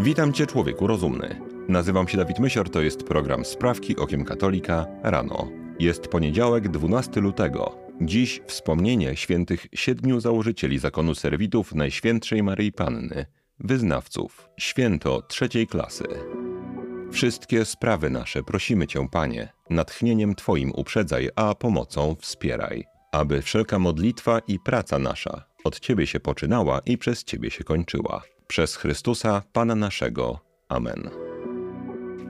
Witam Cię, człowieku rozumny. Nazywam się Dawid Mysior, to jest program Sprawki Okiem Katolika rano. Jest poniedziałek, 12 lutego. Dziś wspomnienie świętych siedmiu założycieli zakonu serwitów Najświętszej Maryi Panny, wyznawców, święto trzeciej klasy. Wszystkie sprawy nasze prosimy Cię, Panie, natchnieniem Twoim uprzedzaj, a pomocą wspieraj, aby wszelka modlitwa i praca nasza od Ciebie się poczynała i przez Ciebie się kończyła. Przez Chrystusa, Pana naszego. Amen.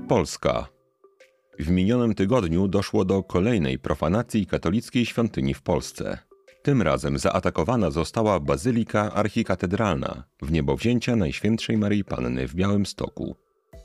Polska. W minionym tygodniu doszło do kolejnej profanacji katolickiej świątyni w Polsce. Tym razem zaatakowana została Bazylika Archikatedralna w niebowzięcia Najświętszej Maryi Panny w Białymstoku.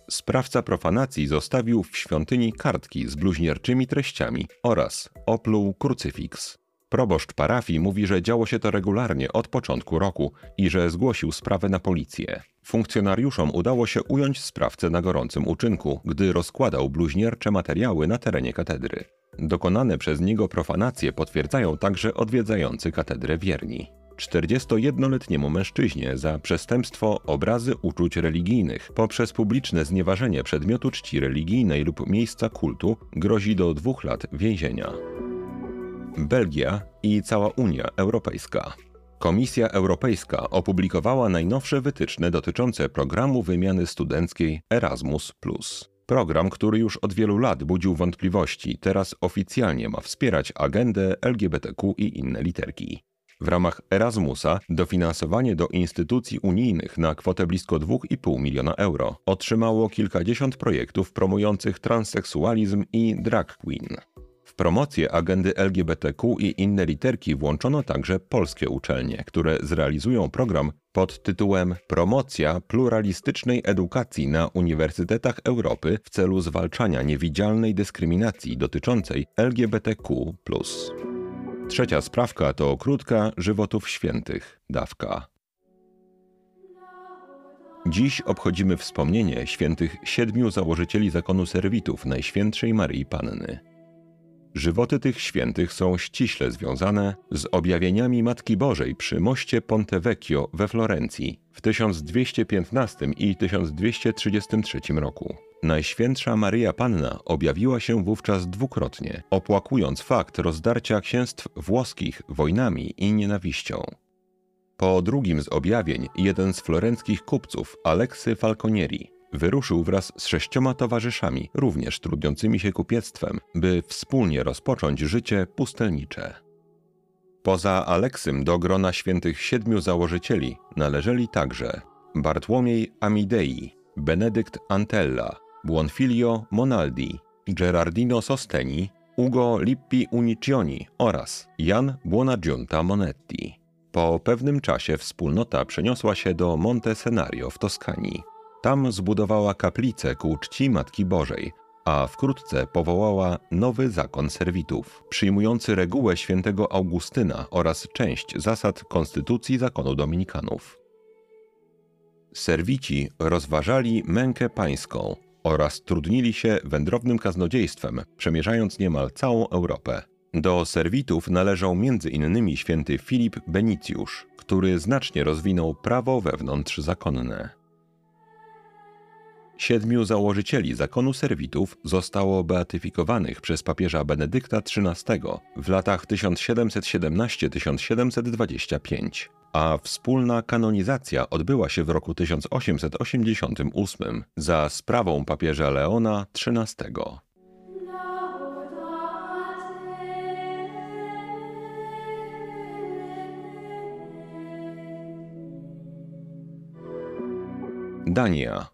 Sprawca profanacji zostawił w świątyni kartki z bluźnierczymi treściami oraz opluł krucyfiks. Proboszcz parafii mówi, że działo się to regularnie od początku roku i że zgłosił sprawę na policję. Funkcjonariuszom udało się ująć sprawcę na gorącym uczynku, gdy rozkładał bluźniercze materiały na terenie katedry. Dokonane przez niego profanacje potwierdzają także odwiedzający katedrę wierni. 41-letniemu mężczyźnie za przestępstwo obrazy uczuć religijnych poprzez publiczne znieważenie przedmiotu czci religijnej lub miejsca kultu grozi do dwóch lat więzienia. Belgia i cała Unia Europejska. Komisja Europejska opublikowała najnowsze wytyczne dotyczące programu wymiany studenckiej Erasmus. Program, który już od wielu lat budził wątpliwości, teraz oficjalnie ma wspierać agendę LGBTQ i inne literki. W ramach Erasmusa dofinansowanie do instytucji unijnych na kwotę blisko 2,5 miliona euro otrzymało kilkadziesiąt projektów promujących transseksualizm i drag queen. W promocję agendy LGBTQ i inne literki włączono także polskie uczelnie, które zrealizują program pod tytułem Promocja pluralistycznej edukacji na uniwersytetach Europy w celu zwalczania niewidzialnej dyskryminacji dotyczącej LGBTQ. Trzecia sprawka to krótka żywotów świętych dawka. Dziś obchodzimy wspomnienie świętych siedmiu założycieli zakonu serwitów Najświętszej Maryi Panny. Żywoty tych świętych są ściśle związane z objawieniami Matki Bożej przy moście Ponte Vecchio we Florencji w 1215 i 1233 roku. Najświętsza Maryja Panna objawiła się wówczas dwukrotnie, opłakując fakt rozdarcia księstw włoskich wojnami i nienawiścią. Po drugim z objawień jeden z florenckich kupców, Aleksy Falconieri, wyruszył wraz z sześcioma towarzyszami, również trudniącymi się kupiectwem, by wspólnie rozpocząć życie pustelnicze. Poza Aleksym do grona świętych siedmiu założycieli należeli także Bartłomiej Amidei, Benedykt Antella, Buonfilio Monaldi, Gerardino Sosteni, Ugo Lippi Unicioni oraz Jan Buonagiunta Monetti. Po pewnym czasie wspólnota przeniosła się do Monte Senario w Toskanii. Tam zbudowała kaplicę ku czci Matki Bożej, a wkrótce powołała nowy zakon serwitów, przyjmujący regułę świętego Augustyna oraz część zasad konstytucji zakonu dominikanów. Serwici rozważali mękę pańską oraz trudnili się wędrownym kaznodziejstwem, przemierzając niemal całą Europę. Do serwitów należą m.in. święty Filip Benicjusz, który znacznie rozwinął prawo wewnątrz zakonne. Siedmiu założycieli zakonu serwitów zostało beatyfikowanych przez papieża Benedykta XIII w latach 1717-1725, a wspólna kanonizacja odbyła się w roku 1888 za sprawą papieża Leona XIII. Dania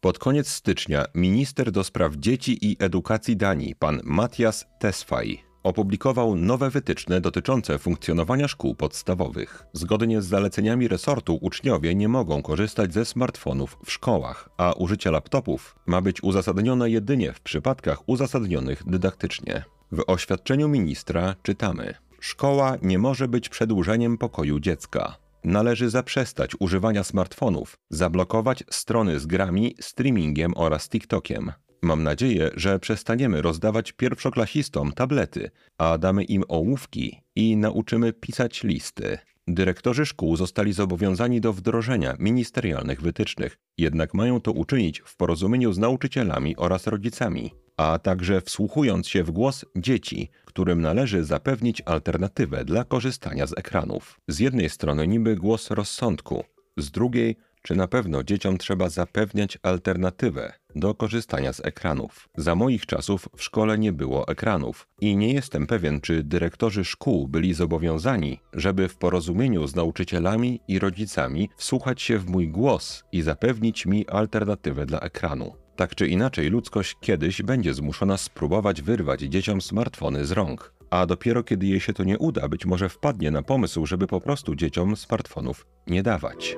pod koniec stycznia minister do spraw dzieci i edukacji Danii, pan Matthias Tesfaj, opublikował nowe wytyczne dotyczące funkcjonowania szkół podstawowych. Zgodnie z zaleceniami resortu uczniowie nie mogą korzystać ze smartfonów w szkołach, a użycie laptopów ma być uzasadnione jedynie w przypadkach uzasadnionych dydaktycznie. W oświadczeniu ministra czytamy: Szkoła nie może być przedłużeniem pokoju dziecka. Należy zaprzestać używania smartfonów, zablokować strony z grami, streamingiem oraz TikTokiem. Mam nadzieję, że przestaniemy rozdawać pierwszoklasistom tablety, a damy im ołówki i nauczymy pisać listy. Dyrektorzy szkół zostali zobowiązani do wdrożenia ministerialnych wytycznych, jednak mają to uczynić w porozumieniu z nauczycielami oraz rodzicami, a także wsłuchując się w głos dzieci, którym należy zapewnić alternatywę dla korzystania z ekranów. Z jednej strony niby głos rozsądku, z drugiej czy na pewno dzieciom trzeba zapewniać alternatywę do korzystania z ekranów? Za moich czasów w szkole nie było ekranów i nie jestem pewien, czy dyrektorzy szkół byli zobowiązani, żeby w porozumieniu z nauczycielami i rodzicami wsłuchać się w mój głos i zapewnić mi alternatywę dla ekranu. Tak czy inaczej, ludzkość kiedyś będzie zmuszona spróbować wyrwać dzieciom smartfony z rąk. A dopiero kiedy jej się to nie uda, być może wpadnie na pomysł, żeby po prostu dzieciom smartfonów nie dawać.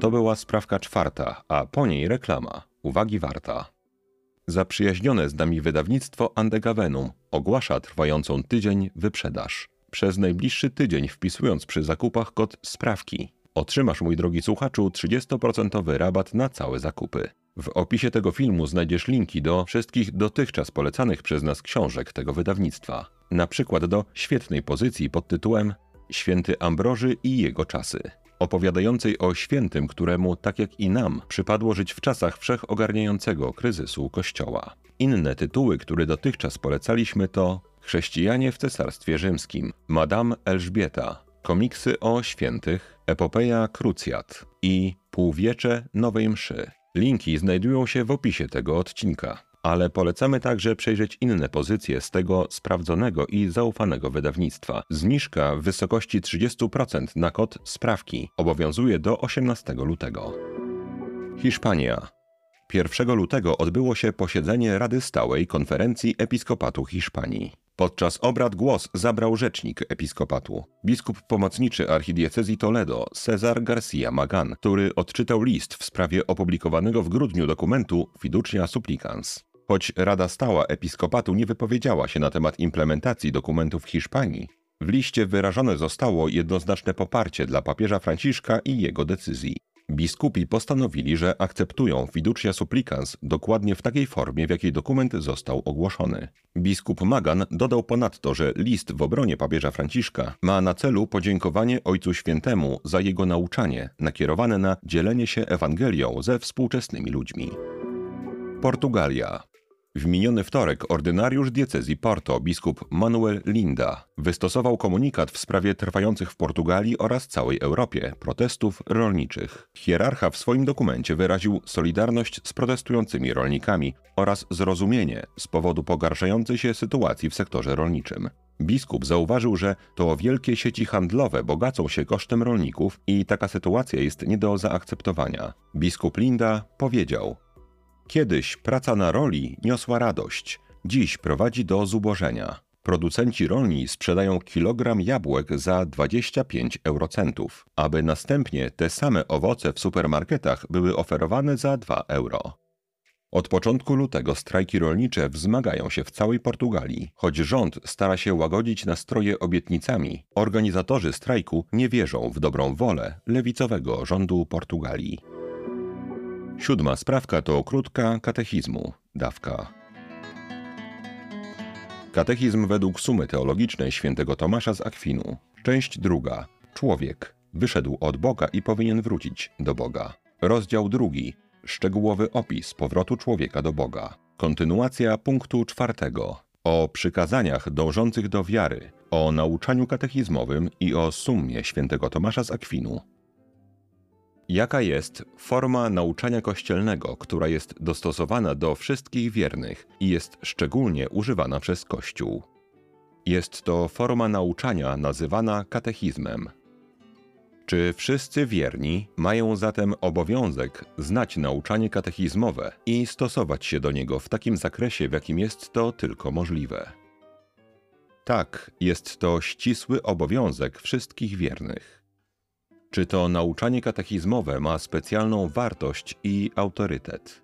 To była sprawka czwarta, a po niej reklama. Uwagi warta. Zaprzyjaźnione z nami wydawnictwo Andegavenum ogłasza trwającą tydzień wyprzedaż. Przez najbliższy tydzień wpisując przy zakupach kod SPRAWKI otrzymasz, mój drogi słuchaczu, 30% rabat na całe zakupy. W opisie tego filmu znajdziesz linki do wszystkich dotychczas polecanych przez nas książek tego wydawnictwa. Na przykład do świetnej pozycji pod tytułem Święty Ambroży i jego czasy opowiadającej o świętym, któremu, tak jak i nam, przypadło żyć w czasach wszechogarniającego kryzysu Kościoła. Inne tytuły, które dotychczas polecaliśmy to Chrześcijanie w Cesarstwie Rzymskim, Madame Elżbieta, komiksy o świętych, Epopeja Krucjat i Półwiecze Nowej Mszy. Linki znajdują się w opisie tego odcinka ale polecamy także przejrzeć inne pozycje z tego sprawdzonego i zaufanego wydawnictwa. Zniżka w wysokości 30% na kod sprawki obowiązuje do 18 lutego. Hiszpania. 1 lutego odbyło się posiedzenie Rady Stałej Konferencji Episkopatu Hiszpanii. Podczas obrad głos zabrał rzecznik episkopatu, biskup pomocniczy archidiecezji Toledo, Cezar Garcia Magan, który odczytał list w sprawie opublikowanego w grudniu dokumentu Fiducia Supplicans. Choć Rada Stała Episkopatu nie wypowiedziała się na temat implementacji dokumentów Hiszpanii, w liście wyrażone zostało jednoznaczne poparcie dla papieża Franciszka i jego decyzji. Biskupi postanowili, że akceptują fiducia supplicans dokładnie w takiej formie, w jakiej dokument został ogłoszony. Biskup Magan dodał ponadto, że list w obronie papieża Franciszka ma na celu podziękowanie Ojcu Świętemu za jego nauczanie nakierowane na dzielenie się Ewangelią ze współczesnymi ludźmi. Portugalia. W miniony wtorek ordynariusz diecezji Porto, biskup Manuel Linda, wystosował komunikat w sprawie trwających w Portugalii oraz całej Europie protestów rolniczych. Hierarcha w swoim dokumencie wyraził solidarność z protestującymi rolnikami oraz zrozumienie z powodu pogarszającej się sytuacji w sektorze rolniczym. Biskup zauważył, że to wielkie sieci handlowe bogacą się kosztem rolników i taka sytuacja jest nie do zaakceptowania. Biskup Linda powiedział: Kiedyś praca na roli niosła radość, dziś prowadzi do zubożenia. Producenci rolni sprzedają kilogram jabłek za 25 eurocentów, aby następnie te same owoce w supermarketach były oferowane za 2 euro. Od początku lutego strajki rolnicze wzmagają się w całej Portugalii. Choć rząd stara się łagodzić nastroje obietnicami, organizatorzy strajku nie wierzą w dobrą wolę lewicowego rządu Portugalii. Siódma sprawka to krótka katechizmu, dawka. Katechizm według sumy teologicznej świętego Tomasza z Akwinu. Część druga. Człowiek wyszedł od Boga i powinien wrócić do Boga. Rozdział drugi. Szczegółowy opis powrotu człowieka do Boga. Kontynuacja punktu czwartego. O przykazaniach dążących do wiary, o nauczaniu katechizmowym i o sumie świętego Tomasza z Akwinu. Jaka jest forma nauczania kościelnego, która jest dostosowana do wszystkich wiernych i jest szczególnie używana przez Kościół? Jest to forma nauczania nazywana katechizmem. Czy wszyscy wierni mają zatem obowiązek znać nauczanie katechizmowe i stosować się do niego w takim zakresie, w jakim jest to tylko możliwe? Tak, jest to ścisły obowiązek wszystkich wiernych. Czy to nauczanie katechizmowe ma specjalną wartość i autorytet?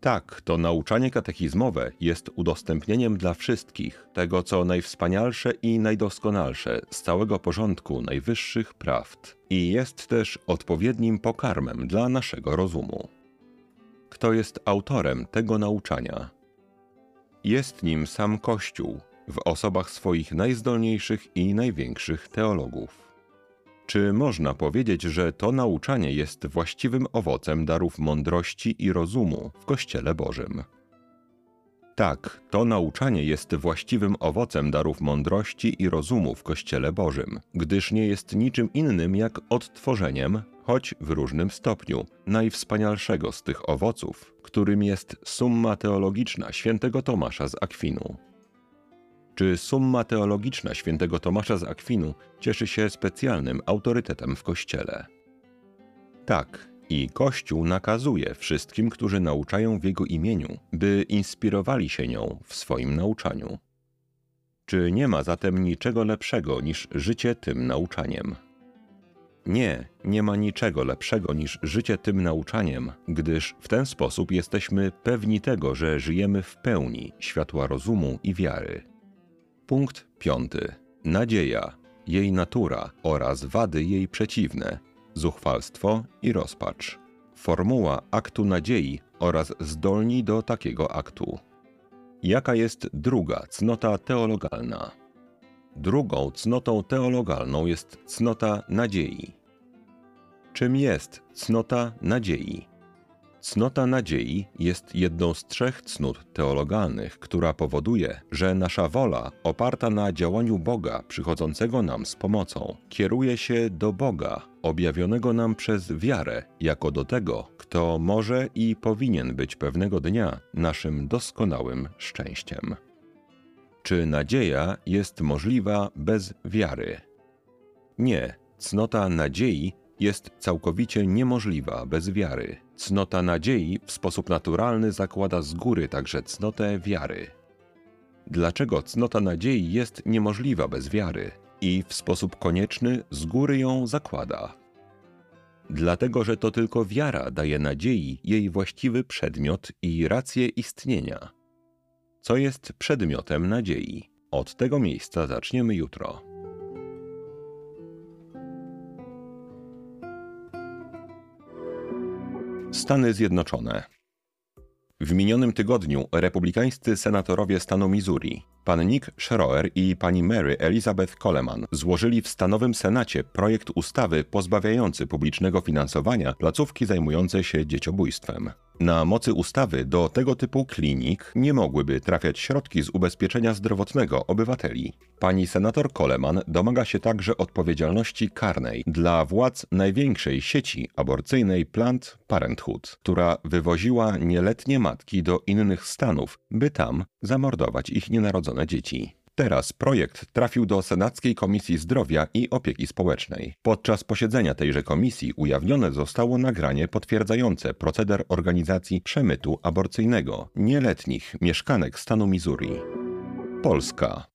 Tak, to nauczanie katechizmowe jest udostępnieniem dla wszystkich tego, co najwspanialsze i najdoskonalsze z całego porządku najwyższych prawd i jest też odpowiednim pokarmem dla naszego rozumu. Kto jest autorem tego nauczania? Jest nim sam Kościół w osobach swoich najzdolniejszych i największych teologów. Czy można powiedzieć, że to nauczanie jest właściwym owocem darów mądrości i rozumu w Kościele Bożym? Tak, to nauczanie jest właściwym owocem darów mądrości i rozumu w Kościele Bożym, gdyż nie jest niczym innym jak odtworzeniem, choć w różnym stopniu, najwspanialszego z tych owoców, którym jest summa teologiczna świętego Tomasza z Akwinu. Czy summa teologiczna świętego Tomasza z Akwinu cieszy się specjalnym autorytetem w Kościele? Tak, i Kościół nakazuje wszystkim, którzy nauczają w Jego imieniu, by inspirowali się nią w swoim nauczaniu. Czy nie ma zatem niczego lepszego niż życie tym nauczaniem? Nie, nie ma niczego lepszego niż życie tym nauczaniem, gdyż w ten sposób jesteśmy pewni tego, że żyjemy w pełni światła rozumu i wiary. Punkt piąty. Nadzieja, jej natura oraz wady jej przeciwne, zuchwalstwo i rozpacz. Formuła aktu nadziei oraz zdolni do takiego aktu. Jaka jest druga cnota teologalna? Drugą cnotą teologalną jest cnota nadziei. Czym jest cnota nadziei? Cnota nadziei jest jedną z trzech cnót teologalnych, która powoduje, że nasza wola, oparta na działaniu Boga przychodzącego nam z pomocą, kieruje się do Boga, objawionego nam przez wiarę, jako do tego, kto może i powinien być pewnego dnia naszym doskonałym szczęściem. Czy nadzieja jest możliwa bez wiary? Nie, cnota nadziei jest całkowicie niemożliwa bez wiary. Cnota nadziei w sposób naturalny zakłada z góry także cnotę wiary. Dlaczego cnota nadziei jest niemożliwa bez wiary i w sposób konieczny z góry ją zakłada? Dlatego, że to tylko wiara daje nadziei jej właściwy przedmiot i rację istnienia. Co jest przedmiotem nadziei? Od tego miejsca zaczniemy jutro. Stany Zjednoczone. W minionym tygodniu republikańscy senatorowie stanu Missouri, pan Nick Schroer i pani Mary Elizabeth Coleman, złożyli w stanowym Senacie projekt ustawy pozbawiający publicznego finansowania placówki zajmujące się dzieciobójstwem. Na mocy ustawy do tego typu klinik nie mogłyby trafiać środki z ubezpieczenia zdrowotnego obywateli. Pani senator Coleman domaga się także odpowiedzialności karnej dla władz największej sieci aborcyjnej Planned Parenthood, która wywoziła nieletnie matki do innych stanów, by tam zamordować ich nienarodzone dzieci. Teraz projekt trafił do Senackiej Komisji Zdrowia i Opieki Społecznej. Podczas posiedzenia tejże komisji ujawnione zostało nagranie potwierdzające proceder organizacji przemytu aborcyjnego nieletnich mieszkanek stanu Missouri. Polska.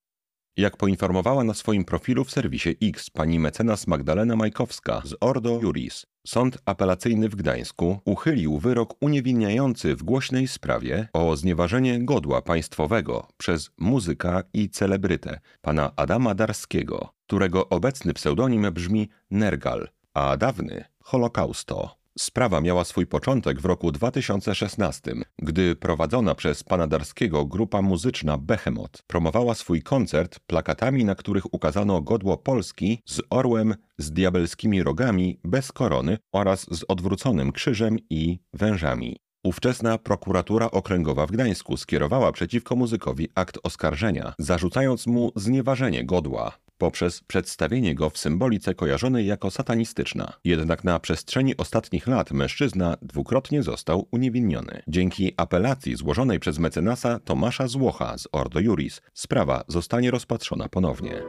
Jak poinformowała na swoim profilu w serwisie X pani mecenas Magdalena Majkowska z Ordo Juris, Sąd Apelacyjny w Gdańsku uchylił wyrok uniewinniający w głośnej sprawie o znieważenie godła państwowego przez muzyka i celebrytę pana Adama Darskiego, którego obecny pseudonim brzmi Nergal, a dawny Holokausto. Sprawa miała swój początek w roku 2016, gdy prowadzona przez pana Darskiego grupa muzyczna Behemoth promowała swój koncert plakatami, na których ukazano godło Polski z orłem z diabelskimi rogami bez korony oraz z odwróconym krzyżem i wężami. Ówczesna prokuratura okręgowa w Gdańsku skierowała przeciwko muzykowi akt oskarżenia, zarzucając mu znieważenie godła poprzez przedstawienie go w symbolice kojarzonej jako satanistyczna. Jednak na przestrzeni ostatnich lat mężczyzna dwukrotnie został uniewinniony. Dzięki apelacji złożonej przez mecenasa Tomasza Złocha z Ordo Juris sprawa zostanie rozpatrzona ponownie.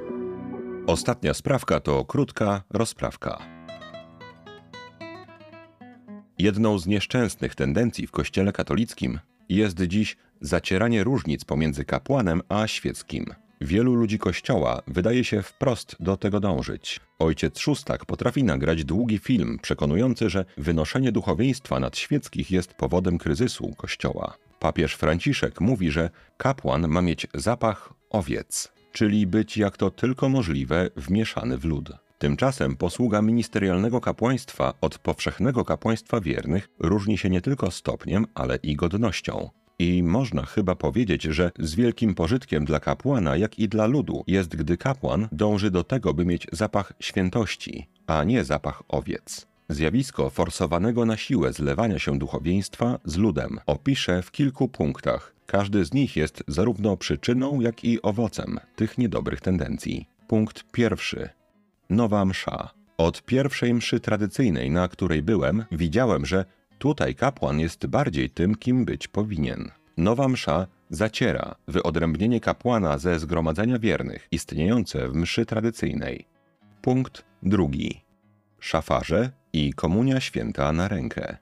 Ostatnia sprawka to krótka rozprawka. Jedną z nieszczęsnych tendencji w Kościele katolickim jest dziś zacieranie różnic pomiędzy kapłanem a świeckim. Wielu ludzi Kościoła wydaje się wprost do tego dążyć. Ojciec Szóstak potrafi nagrać długi film przekonujący, że wynoszenie duchowieństwa nad świeckich jest powodem kryzysu Kościoła. Papież Franciszek mówi, że kapłan ma mieć zapach owiec, czyli być jak to tylko możliwe wmieszany w lud. Tymczasem posługa ministerialnego kapłaństwa od powszechnego kapłaństwa wiernych różni się nie tylko stopniem, ale i godnością. I można chyba powiedzieć, że z wielkim pożytkiem dla kapłana, jak i dla ludu jest, gdy kapłan dąży do tego, by mieć zapach świętości, a nie zapach owiec. Zjawisko forsowanego na siłę zlewania się duchowieństwa z ludem opiszę w kilku punktach. Każdy z nich jest zarówno przyczyną, jak i owocem tych niedobrych tendencji. Punkt pierwszy. Nowa msza. Od pierwszej mszy tradycyjnej, na której byłem, widziałem, że tutaj kapłan jest bardziej tym, kim być powinien. Nowa msza zaciera wyodrębnienie kapłana ze zgromadzenia wiernych istniejące w mszy tradycyjnej. Punkt drugi. Szafarze i komunia święta na rękę.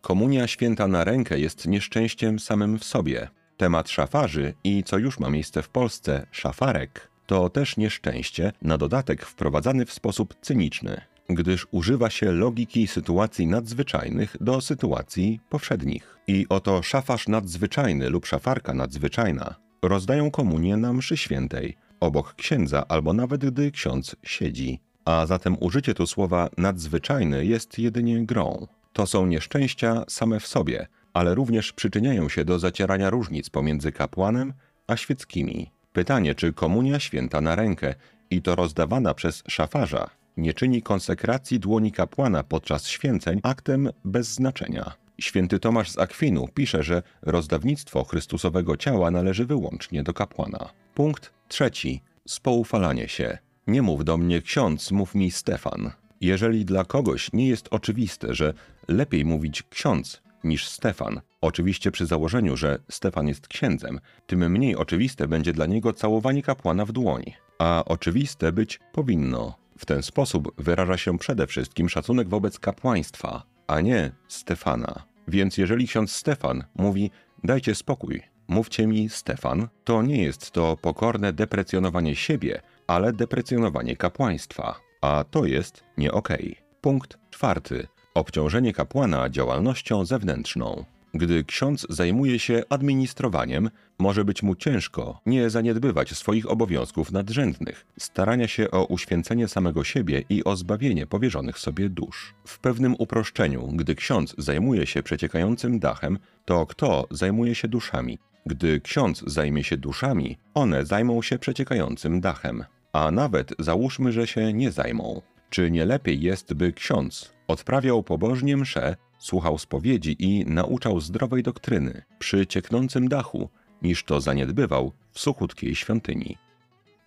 Komunia święta na rękę jest nieszczęściem samym w sobie. Temat szafarzy i co już ma miejsce w Polsce, szafarek, to też nieszczęście, na dodatek wprowadzany w sposób cyniczny, gdyż używa się logiki sytuacji nadzwyczajnych do sytuacji powszednich. I oto szafarz nadzwyczajny lub szafarka nadzwyczajna rozdają komunię na mszy świętej, obok księdza albo nawet gdy ksiądz siedzi. A zatem użycie tu słowa nadzwyczajny jest jedynie grą. To są nieszczęścia same w sobie, ale również przyczyniają się do zacierania różnic pomiędzy kapłanem a świeckimi. Pytanie, czy komunia święta na rękę i to rozdawana przez szafarza nie czyni konsekracji dłoni kapłana podczas święceń aktem bez znaczenia. Święty Tomasz z Akwinu pisze, że rozdawnictwo Chrystusowego ciała należy wyłącznie do kapłana. Punkt trzeci. Spoufalanie się. Nie mów do mnie ksiądz, mów mi Stefan. Jeżeli dla kogoś nie jest oczywiste, że lepiej mówić ksiądz niż Stefan, oczywiście przy założeniu, że Stefan jest księdzem, tym mniej oczywiste będzie dla niego całowanie kapłana w dłoń. A oczywiste być powinno. W ten sposób wyraża się przede wszystkim szacunek wobec kapłaństwa, a nie Stefana. Więc jeżeli ksiądz Stefan mówi: Dajcie spokój, mówcie mi Stefan, to nie jest to pokorne deprecjonowanie siebie, ale deprecjonowanie kapłaństwa. A to jest nie okej. Okay. Punkt czwarty. Obciążenie kapłana działalnością zewnętrzną. Gdy ksiądz zajmuje się administrowaniem, może być mu ciężko nie zaniedbywać swoich obowiązków nadrzędnych, starania się o uświęcenie samego siebie i o zbawienie powierzonych sobie dusz. W pewnym uproszczeniu, gdy ksiądz zajmuje się przeciekającym dachem, to kto zajmuje się duszami? Gdy ksiądz zajmie się duszami, one zajmą się przeciekającym dachem. A nawet załóżmy, że się nie zajmą. Czy nie lepiej jest, by ksiądz odprawiał pobożnie msze, słuchał spowiedzi i nauczał zdrowej doktryny przy cieknącym dachu, niż to zaniedbywał w suchutkiej świątyni?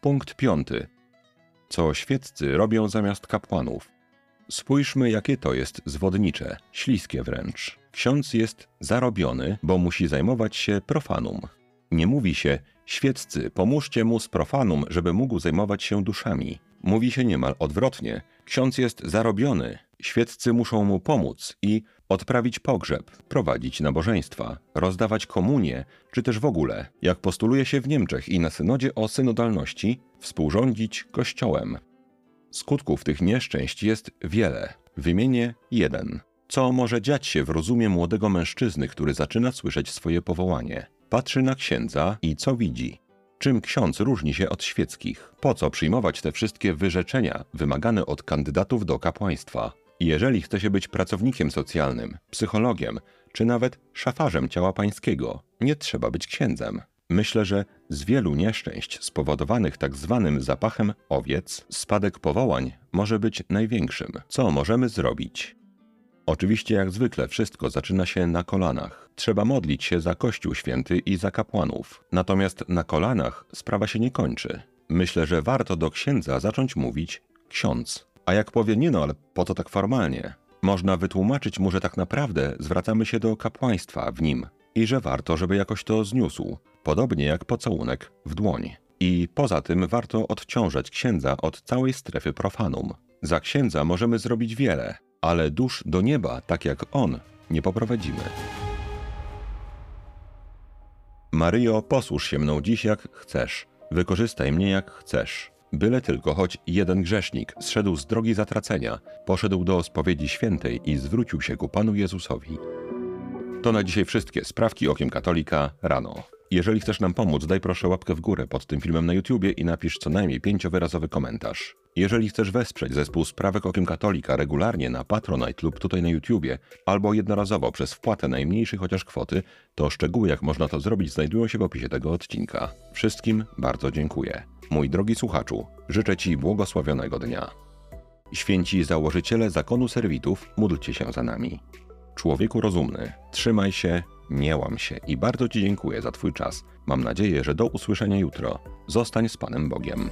Punkt piąty. Co świeccy robią zamiast kapłanów? Spójrzmy, jakie to jest zwodnicze, śliskie wręcz. Ksiądz jest zarobiony, bo musi zajmować się profanum. Nie mówi się, świeccy, pomóżcie mu z profanum, żeby mógł zajmować się duszami. Mówi się niemal odwrotnie. Ksiądz jest zarobiony, świeccy muszą mu pomóc i odprawić pogrzeb, prowadzić nabożeństwa, rozdawać komunię, czy też w ogóle, jak postuluje się w Niemczech i na synodzie o synodalności, współrządzić Kościołem. Skutków tych nieszczęść jest wiele. Wymienię jeden. Co może dziać się w rozumie młodego mężczyzny, który zaczyna słyszeć swoje powołanie? Patrzy na księdza i co widzi? Czym ksiądz różni się od świeckich? Po co przyjmować te wszystkie wyrzeczenia wymagane od kandydatów do kapłaństwa? Jeżeli chce się być pracownikiem socjalnym, psychologiem, czy nawet szafarzem ciała pańskiego, nie trzeba być księdzem. Myślę, że z wielu nieszczęść spowodowanych tak zwanym zapachem owiec, spadek powołań może być największym. Co możemy zrobić? Oczywiście, jak zwykle, wszystko zaczyna się na kolanach. Trzeba modlić się za Kościół Święty i za kapłanów. Natomiast na kolanach sprawa się nie kończy. Myślę, że warto do księdza zacząć mówić ksiądz. A jak powie, nie no, ale po co tak formalnie? Można wytłumaczyć mu, że tak naprawdę zwracamy się do kapłaństwa w nim i że warto, żeby jakoś to zniósł, podobnie jak pocałunek w dłoń. I poza tym warto odciążać księdza od całej strefy profanum. Za księdza możemy zrobić wiele, ale dusz do nieba, tak jak on, nie poprowadzimy. Maryjo, posłuż się mną dziś jak chcesz, wykorzystaj mnie jak chcesz. Byle tylko choć jeden grzesznik zszedł z drogi zatracenia, poszedł do spowiedzi świętej i zwrócił się ku Panu Jezusowi. To na dzisiaj wszystkie sprawki okiem katolika rano. Jeżeli chcesz nam pomóc, daj proszę łapkę w górę pod tym filmem na YouTubie i napisz co najmniej pięciowyrazowy komentarz. Jeżeli chcesz wesprzeć zespół Sprawek Okiem Katolika regularnie na Patronite lub tutaj na YouTubie, albo jednorazowo przez wpłatę najmniejszej chociaż kwoty, to szczegóły jak można to zrobić znajdują się w opisie tego odcinka. Wszystkim bardzo dziękuję. Mój drogi słuchaczu, życzę Ci błogosławionego dnia. Święci założyciele zakonu serwitów, módlcie się za nami. Człowieku rozumny, trzymaj się, nie łam się i bardzo Ci dziękuję za Twój czas. Mam nadzieję, że do usłyszenia jutro. Zostań z Panem Bogiem.